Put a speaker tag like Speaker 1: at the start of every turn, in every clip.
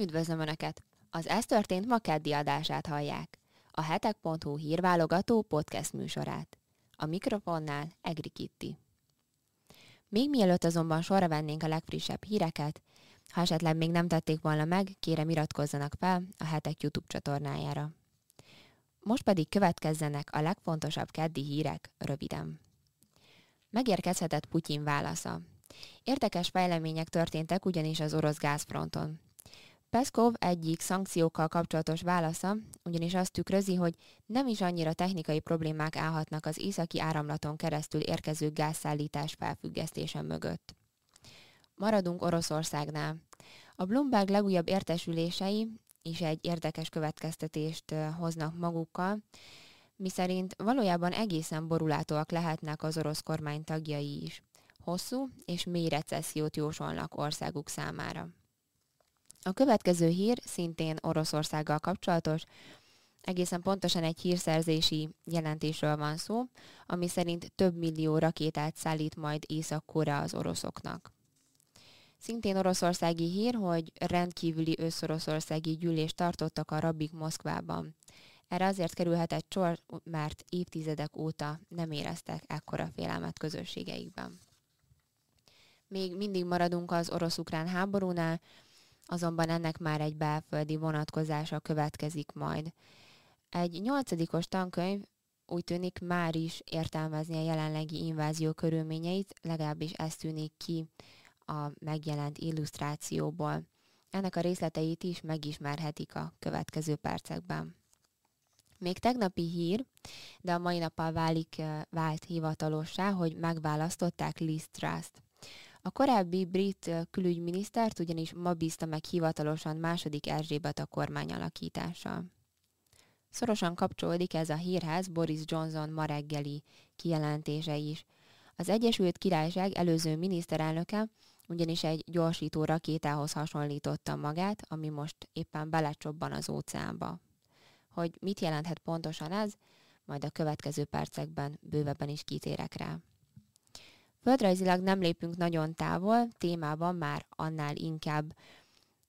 Speaker 1: Üdvözlöm Önöket! Az Ez történt ma keddi adását hallják. A hetek.hu hírválogató podcast műsorát. A mikrofonnál Egri Kitti. Még mielőtt azonban sorra vennénk a legfrissebb híreket, ha esetleg még nem tették volna meg, kérem iratkozzanak fel a hetek YouTube csatornájára. Most pedig következzenek a legfontosabb keddi hírek röviden. Megérkezhetett Putyin válasza. Érdekes fejlemények történtek ugyanis az orosz gázfronton. Peszkov egyik szankciókkal kapcsolatos válasza ugyanis azt tükrözi, hogy nem is annyira technikai problémák állhatnak az északi áramlaton keresztül érkező gázszállítás felfüggesztése mögött. Maradunk Oroszországnál. A Bloomberg legújabb értesülései is egy érdekes következtetést hoznak magukkal, miszerint valójában egészen borulátóak lehetnek az orosz kormány tagjai is. Hosszú és mély recessziót jósolnak országuk számára. A következő hír szintén Oroszországgal kapcsolatos, egészen pontosan egy hírszerzési jelentésről van szó, ami szerint több millió rakétát szállít majd Észak-Korea az oroszoknak. Szintén oroszországi hír, hogy rendkívüli összoroszországi gyűlést tartottak a rabbik Moszkvában. Erre azért kerülhetett sor, mert évtizedek óta nem éreztek ekkora félelmet közösségeikben. Még mindig maradunk az orosz-ukrán háborúnál, azonban ennek már egy belföldi vonatkozása következik majd. Egy nyolcadikos tankönyv úgy tűnik már is értelmezni a jelenlegi invázió körülményeit, legalábbis ez tűnik ki a megjelent illusztrációból. Ennek a részleteit is megismerhetik a következő percekben. Még tegnapi hír, de a mai nappal válik, vált hivatalossá, hogy megválasztották Liz Trust. A korábbi brit külügyminisztert ugyanis ma bízta meg hivatalosan második Erzsébet a kormány alakítása. Szorosan kapcsolódik ez a hírhez Boris Johnson ma reggeli kijelentése is. Az Egyesült Királyság előző miniszterelnöke ugyanis egy gyorsító rakétához hasonlította magát, ami most éppen belecsobban az óceánba. Hogy mit jelenthet pontosan ez, majd a következő percekben bővebben is kitérek rá. Földrajzilag nem lépünk nagyon távol, témában már annál inkább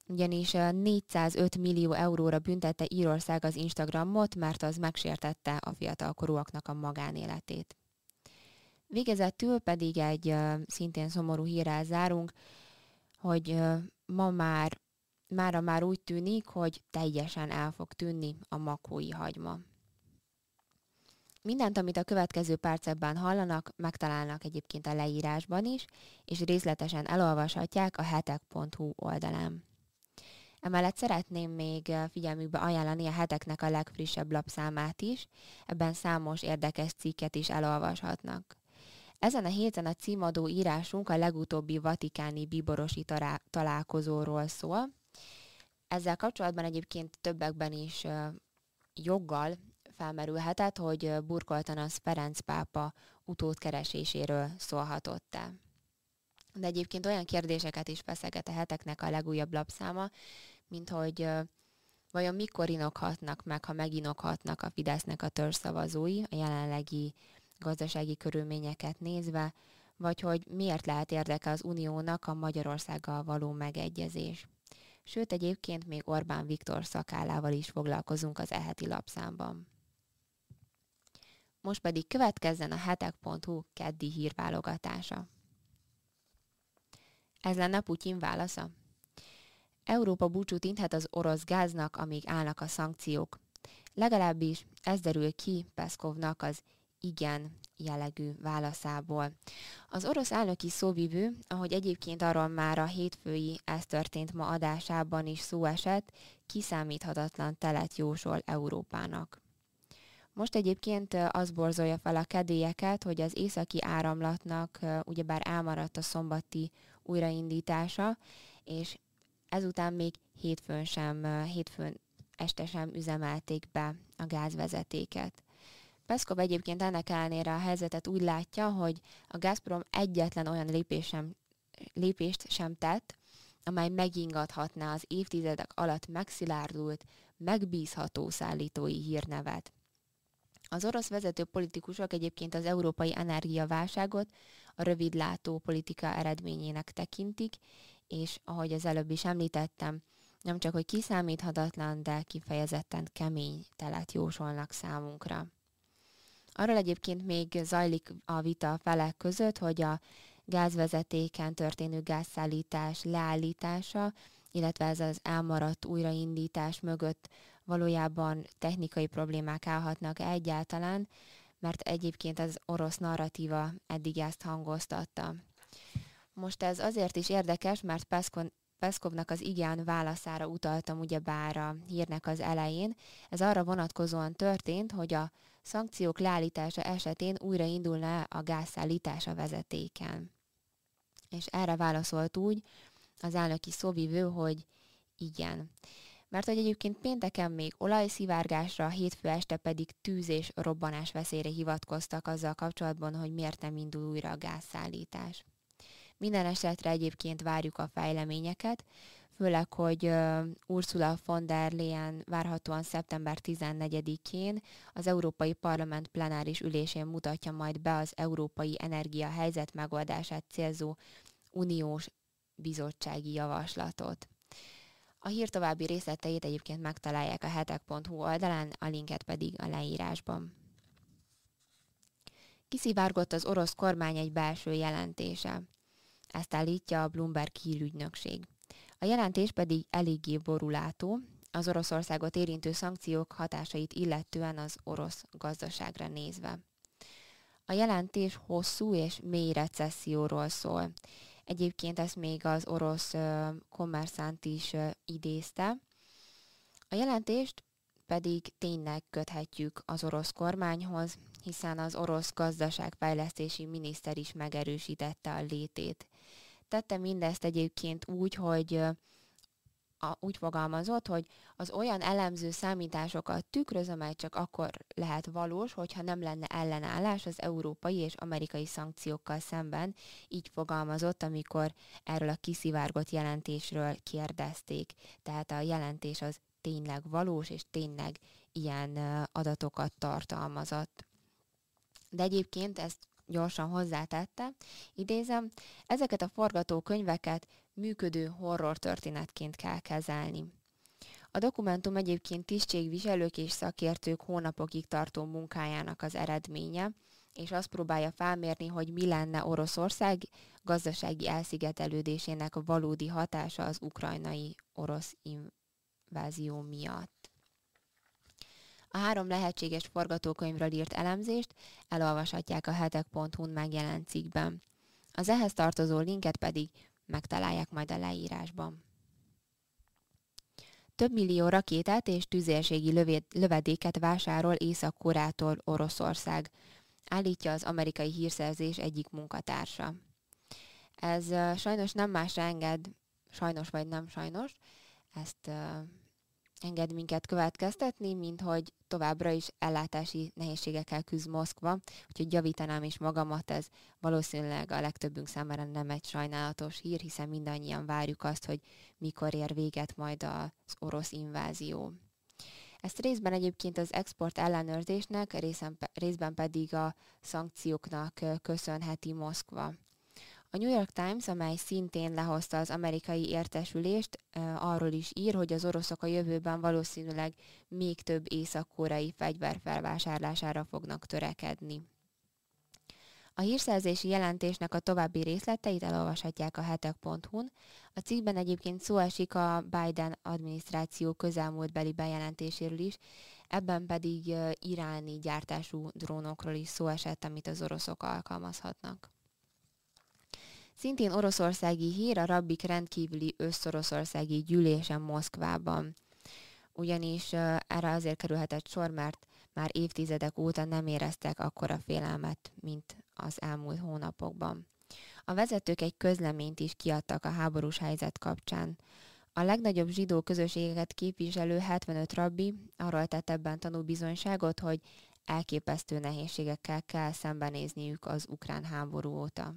Speaker 1: ugyanis 405 millió euróra büntette Írország az Instagramot, mert az megsértette a fiatalkorúaknak a magánéletét. Végezetül pedig egy szintén szomorú hírrel zárunk, hogy ma már mára már úgy tűnik, hogy teljesen el fog tűnni a makói hagyma. Mindent, amit a következő percekben hallanak, megtalálnak egyébként a leírásban is, és részletesen elolvashatják a hetek.hu oldalán. Emellett szeretném még figyelmükbe ajánlani a heteknek a legfrissebb lapszámát is, ebben számos érdekes cikket is elolvashatnak. Ezen a héten a címadó írásunk a legutóbbi vatikáni bíborosi találkozóról szól. Ezzel kapcsolatban egyébként többekben is joggal felmerülhetett, hogy Burkoltanasz Ferenc pápa utódkereséséről szólhatott-e. De egyébként olyan kérdéseket is feszeget a heteknek a legújabb lapszáma, mint hogy vajon mikor inokhatnak meg, ha meginokhatnak a Fidesznek a törzszavazói a jelenlegi gazdasági körülményeket nézve, vagy hogy miért lehet érdeke az Uniónak a Magyarországgal való megegyezés. Sőt, egyébként még Orbán Viktor szakállával is foglalkozunk az eheti lapszámban. Most pedig következzen a hetek.hu keddi hírválogatása. Ez lenne Putyin válasza? Európa búcsút inthet az orosz gáznak, amíg állnak a szankciók. Legalábbis ez derül ki Peszkovnak az igen jellegű válaszából. Az orosz elnöki szóvivő, ahogy egyébként arról már a hétfői ez történt ma adásában is szó esett, kiszámíthatatlan telet jósol Európának. Most egyébként az borzolja fel a kedélyeket, hogy az északi áramlatnak ugyebár elmaradt a szombati újraindítása, és ezután még hétfőn sem, hétfőn este sem üzemelték be a gázvezetéket. Peszkov egyébként ennek ellenére a helyzetet úgy látja, hogy a Gazprom egyetlen olyan lépés sem, lépést sem tett, amely megingathatná az évtizedek alatt megszilárdult, megbízható szállítói hírnevet. Az orosz vezető politikusok egyébként az európai energiaválságot a rövidlátó politika eredményének tekintik, és ahogy az előbb is említettem, nem csak hogy kiszámíthatatlan, de kifejezetten kemény telet jósolnak számunkra. Arról egyébként még zajlik a vita a felek között, hogy a gázvezetéken történő gázszállítás leállítása, illetve ez az elmaradt újraindítás mögött valójában technikai problémák állhatnak egyáltalán, mert egyébként az orosz narratíva eddig ezt hangoztatta. Most ez azért is érdekes, mert Peszkon, Peszkovnak az igen válaszára utaltam ugyebár a hírnek az elején. Ez arra vonatkozóan történt, hogy a szankciók leállítása esetén újra indulna a gázszállítás a vezetéken. És erre válaszolt úgy az elnöki szóvivő, hogy igen. Mert hogy egyébként pénteken még olajszivárgásra, hétfő este pedig tűz és robbanás veszélyre hivatkoztak azzal kapcsolatban, hogy miért nem indul újra a gázszállítás. Minden esetre egyébként várjuk a fejleményeket, főleg, hogy Ursula von der Leyen várhatóan szeptember 14-én az Európai Parlament plenáris ülésén mutatja majd be az európai energia helyzet megoldását célzó uniós bizottsági javaslatot. A hír további részleteit egyébként megtalálják a hetek.hu oldalán, a linket pedig a leírásban. Kiszivárgott az orosz kormány egy belső jelentése. Ezt állítja a Bloomberg hírügynökség. A jelentés pedig eléggé borulátó, az Oroszországot érintő szankciók hatásait illetően az orosz gazdaságra nézve. A jelentés hosszú és mély recesszióról szól. Egyébként ezt még az orosz kommerszánt is idézte. A jelentést pedig tényleg köthetjük az orosz kormányhoz, hiszen az orosz gazdaságfejlesztési miniszter is megerősítette a létét. Tette mindezt egyébként úgy, hogy a, úgy fogalmazott, hogy az olyan elemző számításokat tükröz, amely csak akkor lehet valós, hogyha nem lenne ellenállás az európai és amerikai szankciókkal szemben, így fogalmazott, amikor erről a kiszivárgott jelentésről kérdezték. Tehát a jelentés az tényleg valós, és tényleg ilyen adatokat tartalmazott. De egyébként ezt gyorsan hozzátette, idézem, ezeket a forgatókönyveket működő horror történetként kell kezelni. A dokumentum egyébként tisztségviselők és szakértők hónapokig tartó munkájának az eredménye, és azt próbálja felmérni, hogy mi lenne Oroszország gazdasági elszigetelődésének valódi hatása az ukrajnai orosz invázió miatt. A három lehetséges forgatókönyvről írt elemzést elolvashatják a hetek.hu-n megjelent cikkben. Az ehhez tartozó linket pedig megtalálják majd a leírásban. Több millió rakétát és tüzérségi lövedéket vásárol Észak-Korától Oroszország, állítja az amerikai hírszerzés egyik munkatársa. Ez sajnos nem más enged, sajnos vagy nem sajnos, ezt enged minket következtetni, mint hogy továbbra is ellátási nehézségekkel küzd Moszkva, úgyhogy javítanám is magamat, ez valószínűleg a legtöbbünk számára nem egy sajnálatos hír, hiszen mindannyian várjuk azt, hogy mikor ér véget majd az orosz invázió. Ezt részben egyébként az export ellenőrzésnek, részben pedig a szankcióknak köszönheti Moszkva. A New York Times, amely szintén lehozta az amerikai értesülést, arról is ír, hogy az oroszok a jövőben valószínűleg még több észak-koreai fegyver felvásárlására fognak törekedni. A hírszerzési jelentésnek a további részleteit elolvashatják a hetek.hu-n. A cikkben egyébként szó esik a Biden adminisztráció közelmúltbeli bejelentéséről is, ebben pedig iráni gyártású drónokról is szó esett, amit az oroszok alkalmazhatnak. Szintén oroszországi hír a rabbik rendkívüli összoroszországi gyűlésen Moszkvában. Ugyanis erre azért kerülhetett sor, mert már évtizedek óta nem éreztek akkora félelmet, mint az elmúlt hónapokban. A vezetők egy közleményt is kiadtak a háborús helyzet kapcsán. A legnagyobb zsidó közösségeket képviselő 75 rabbi arról tett ebben tanúbizonyságot, hogy elképesztő nehézségekkel kell szembenézniük az ukrán háború óta.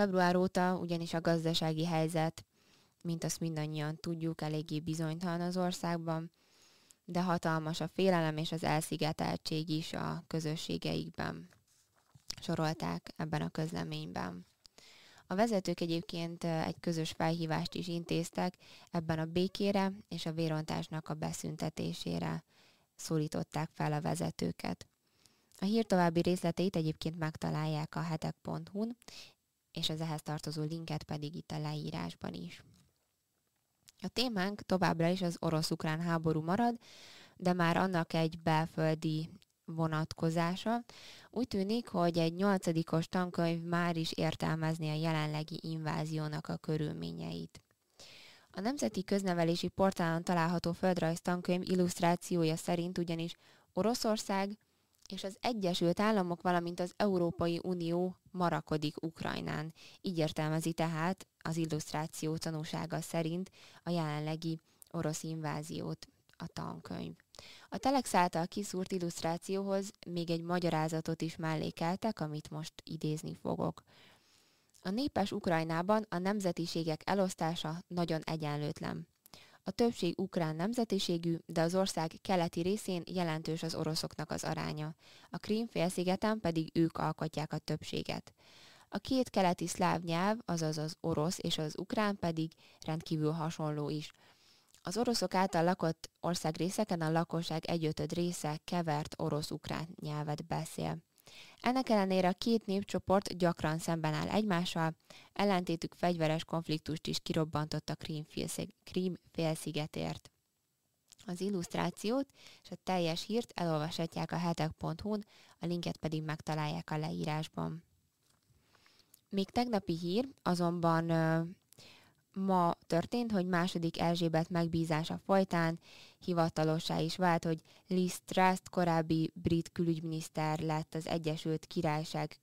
Speaker 1: Február óta ugyanis a gazdasági helyzet, mint azt mindannyian tudjuk, eléggé bizonytalan az országban, de hatalmas a félelem és az elszigeteltség is a közösségeikben. Sorolták ebben a közleményben. A vezetők egyébként egy közös felhívást is intéztek ebben a békére és a vérontásnak a beszüntetésére szólították fel a vezetőket. A hír további részleteit egyébként megtalálják a hetek.hu-n, és az ehhez tartozó linket pedig itt a leírásban is. A témánk továbbra is az orosz-ukrán háború marad, de már annak egy belföldi vonatkozása. Úgy tűnik, hogy egy nyolcadikos tankönyv már is értelmezni a jelenlegi inváziónak a körülményeit. A Nemzeti Köznevelési Portálon található földrajz tankönyv illusztrációja szerint ugyanis Oroszország és az Egyesült Államok, valamint az Európai Unió marakodik Ukrajnán. Így értelmezi tehát az illusztráció tanúsága szerint a jelenlegi orosz inváziót a tankönyv. A Telex által kiszúrt illusztrációhoz még egy magyarázatot is mellékeltek, amit most idézni fogok. A népes Ukrajnában a nemzetiségek elosztása nagyon egyenlőtlen. A többség ukrán nemzetiségű, de az ország keleti részén jelentős az oroszoknak az aránya. A Krím félszigeten pedig ők alkotják a többséget. A két keleti szláv nyelv, azaz az orosz és az ukrán pedig rendkívül hasonló is. Az oroszok által lakott országrészeken a lakosság egyötöd része kevert orosz-ukrán nyelvet beszél. Ennek ellenére a két népcsoport gyakran szemben áll egymással, ellentétük fegyveres konfliktust is kirobbantott a Krím félszigetért. Az illusztrációt és a teljes hírt elolvashatják a hetek.hu-n, a linket pedig megtalálják a leírásban. Még tegnapi hír azonban ma történt, hogy második Erzsébet megbízása folytán hivatalossá is vált, hogy Liz Truss korábbi brit külügyminiszter lett az Egyesült Királyság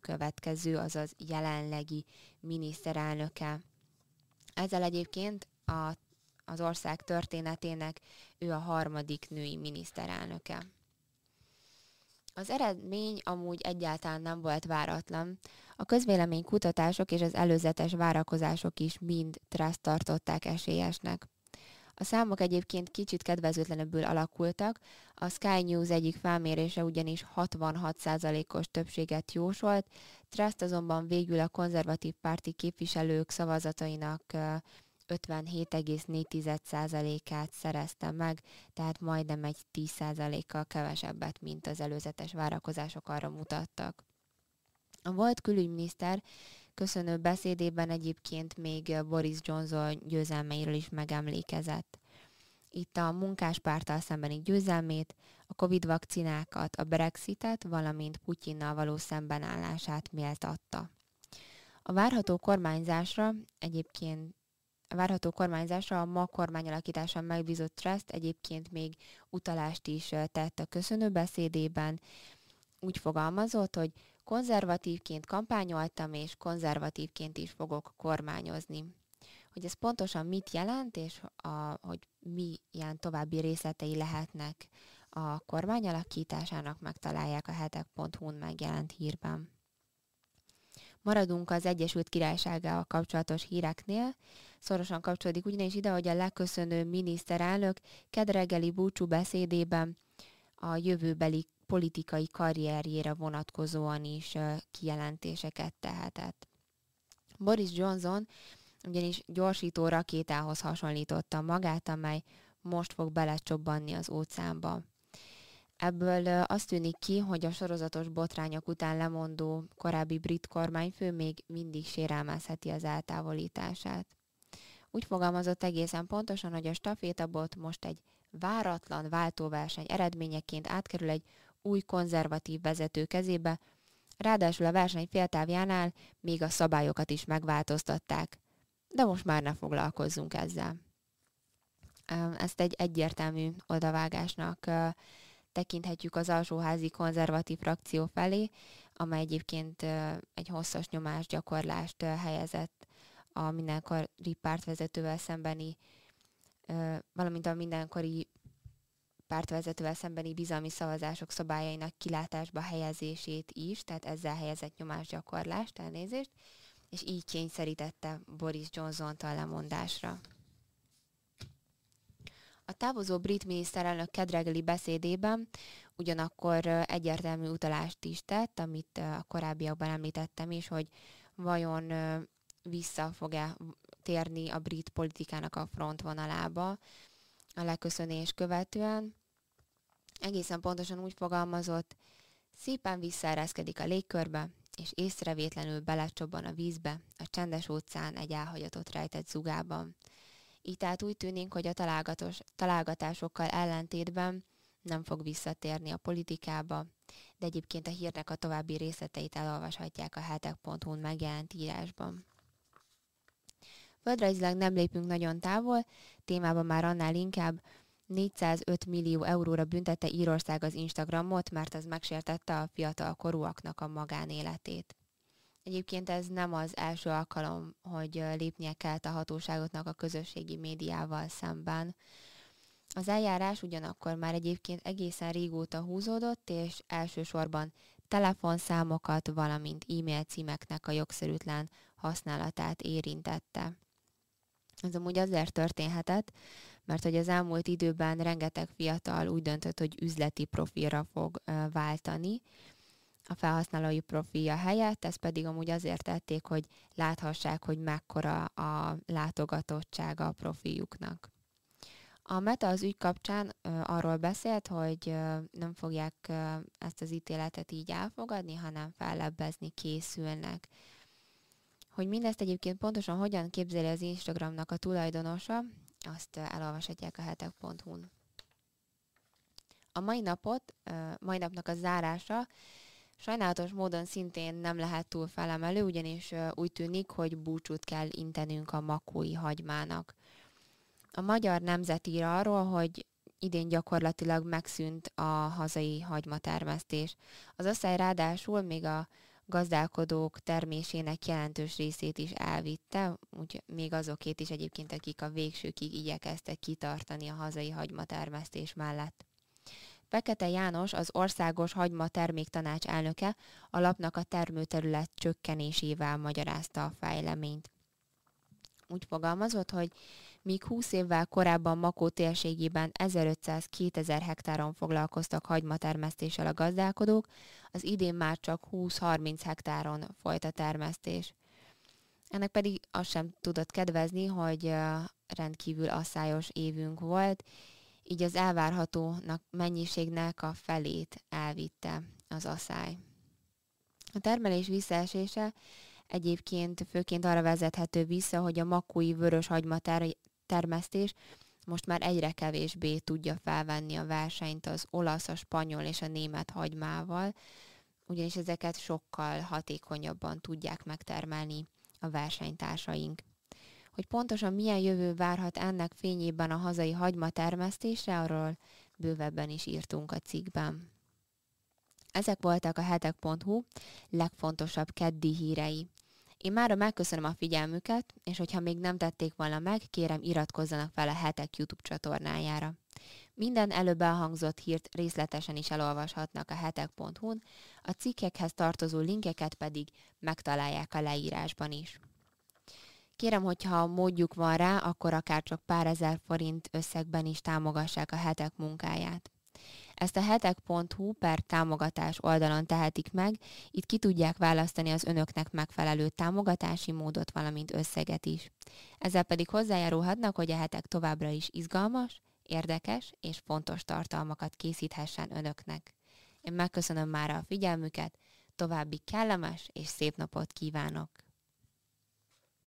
Speaker 1: következő, azaz jelenlegi miniszterelnöke. Ezzel egyébként a, az ország történetének ő a harmadik női miniszterelnöke. Az eredmény amúgy egyáltalán nem volt váratlan. A közvélemény kutatások és az előzetes várakozások is mind Trust tartották esélyesnek. A számok egyébként kicsit kedvezőtlenebbül alakultak, a Sky News egyik felmérése ugyanis 66%-os többséget jósolt, Trust azonban végül a konzervatív párti képviselők szavazatainak 57,4%-át szerezte meg, tehát majdnem egy 10%-kal kevesebbet, mint az előzetes várakozások arra mutattak. A volt külügyminiszter köszönő beszédében egyébként még Boris Johnson győzelmeiről is megemlékezett. Itt a munkáspárttal szembeni győzelmét, a Covid vakcinákat, a Brexitet, valamint Putyinnal való szembenállását méltatta. A várható kormányzásra egyébként várható kormányzásra a ma kormányalakításon megbízott Trust egyébként még utalást is tett a köszönő beszédében. Úgy fogalmazott, hogy konzervatívként kampányoltam, és konzervatívként is fogok kormányozni. Hogy ez pontosan mit jelent, és a, hogy milyen további részletei lehetnek a kormányalakításának, megtalálják a hetek.hu-n megjelent hírben. Maradunk az Egyesült Királysággal kapcsolatos híreknél. Szorosan kapcsolódik ugyanis ide, hogy a leköszönő miniszterelnök kedregeli búcsú beszédében a jövőbeli politikai karrierjére vonatkozóan is kijelentéseket tehetett. Boris Johnson ugyanis gyorsító rakétához hasonlította magát, amely most fog belecsobbanni az óceánba. Ebből azt tűnik ki, hogy a sorozatos botrányok után lemondó korábbi brit kormányfő még mindig sérelmezheti az eltávolítását. Úgy fogalmazott egészen pontosan, hogy a stafétabot most egy váratlan váltóverseny eredményeként átkerül egy új konzervatív vezető kezébe, ráadásul a verseny féltávjánál még a szabályokat is megváltoztatták. De most már ne foglalkozzunk ezzel. Ezt egy egyértelmű odavágásnak tekinthetjük az alsóházi konzervatív frakció felé, amely egyébként egy hosszas nyomásgyakorlást helyezett a mindenkori pártvezetővel szembeni, valamint a mindenkori pártvezetővel szembeni bizalmi szavazások szabályainak kilátásba helyezését is, tehát ezzel helyezett nyomásgyakorlást, elnézést, és így kényszerítette Boris Johnson-t a lemondásra. A távozó brit miniszterelnök kedregeli beszédében ugyanakkor egyértelmű utalást is tett, amit a korábbiakban említettem is, hogy vajon vissza fog-e térni a brit politikának a frontvonalába a leköszönés követően. Egészen pontosan úgy fogalmazott, szépen visszaereszkedik a légkörbe, és észrevétlenül belecsobban a vízbe, a csendes óceán egy elhagyatott rejtett zugában. Így tehát úgy tűnik, hogy a találgatásokkal ellentétben nem fog visszatérni a politikába, de egyébként a hírnek a további részleteit elolvashatják a hetek.hu-n megjelent írásban. Földrajzilag nem lépünk nagyon távol, témában már annál inkább 405 millió euróra büntette Írország az Instagramot, mert az megsértette a fiatal korúaknak a magánéletét. Egyébként ez nem az első alkalom, hogy lépnie kellett a hatóságoknak a közösségi médiával szemben. Az eljárás ugyanakkor már egyébként egészen régóta húzódott, és elsősorban telefonszámokat, valamint e-mail címeknek a jogszerűtlen használatát érintette. Ez amúgy azért történhetett, mert hogy az elmúlt időben rengeteg fiatal úgy döntött, hogy üzleti profilra fog váltani, a felhasználói profilja helyett, ezt pedig amúgy azért tették, hogy láthassák, hogy mekkora a látogatottsága a profiljuknak. A Meta az ügy kapcsán arról beszélt, hogy nem fogják ezt az ítéletet így elfogadni, hanem fellebbezni készülnek. Hogy mindezt egyébként pontosan hogyan képzeli az Instagramnak a tulajdonosa, azt elolvashatják a hetek.hu-n. A mai napot, mai napnak a zárása sajnálatos módon szintén nem lehet túl felemelő, ugyanis úgy tűnik, hogy búcsút kell intenünk a makói hagymának. A magyar nemzet ír arról, hogy idén gyakorlatilag megszűnt a hazai hagymatermesztés. Az asszály ráadásul még a gazdálkodók termésének jelentős részét is elvitte, úgy még azokét is egyébként, akik a végsőkig igyekeztek kitartani a hazai hagymatermesztés mellett. Fekete János, az Országos Hagyma Terméktanács elnöke a lapnak a termőterület csökkenésével magyarázta a fejleményt. Úgy fogalmazott, hogy míg 20 évvel korábban Makó térségében 1500-2000 hektáron foglalkoztak hagymatermesztéssel a gazdálkodók, az idén már csak 20-30 hektáron folyt a termesztés. Ennek pedig azt sem tudott kedvezni, hogy rendkívül asszályos évünk volt, így az elvárhatónak mennyiségnek a felét elvitte az asszály. A termelés visszaesése egyébként főként arra vezethető vissza, hogy a makói vörös hagyma termesztés most már egyre kevésbé tudja felvenni a versenyt az olasz, a spanyol és a német hagymával, ugyanis ezeket sokkal hatékonyabban tudják megtermelni a versenytársaink. Hogy pontosan milyen jövő várhat ennek fényében a hazai hagyma termesztésre, arról bővebben is írtunk a cikkben. Ezek voltak a hetek.hu legfontosabb keddi hírei. Én mára megköszönöm a figyelmüket, és hogyha még nem tették volna meg, kérem iratkozzanak fel a Hetek YouTube csatornájára. Minden előbb elhangzott hírt részletesen is elolvashatnak a hetek.hu-n, a cikkekhez tartozó linkeket pedig megtalálják a leírásban is. Kérem, hogyha módjuk van rá, akkor akár csak pár ezer forint összegben is támogassák a hetek munkáját. Ezt a hetek.hu per támogatás oldalon tehetik meg, itt ki tudják választani az önöknek megfelelő támogatási módot, valamint összeget is. Ezzel pedig hozzájárulhatnak, hogy a hetek továbbra is izgalmas, érdekes és fontos tartalmakat készíthessen önöknek. Én megköszönöm már a figyelmüket, további kellemes és szép napot kívánok!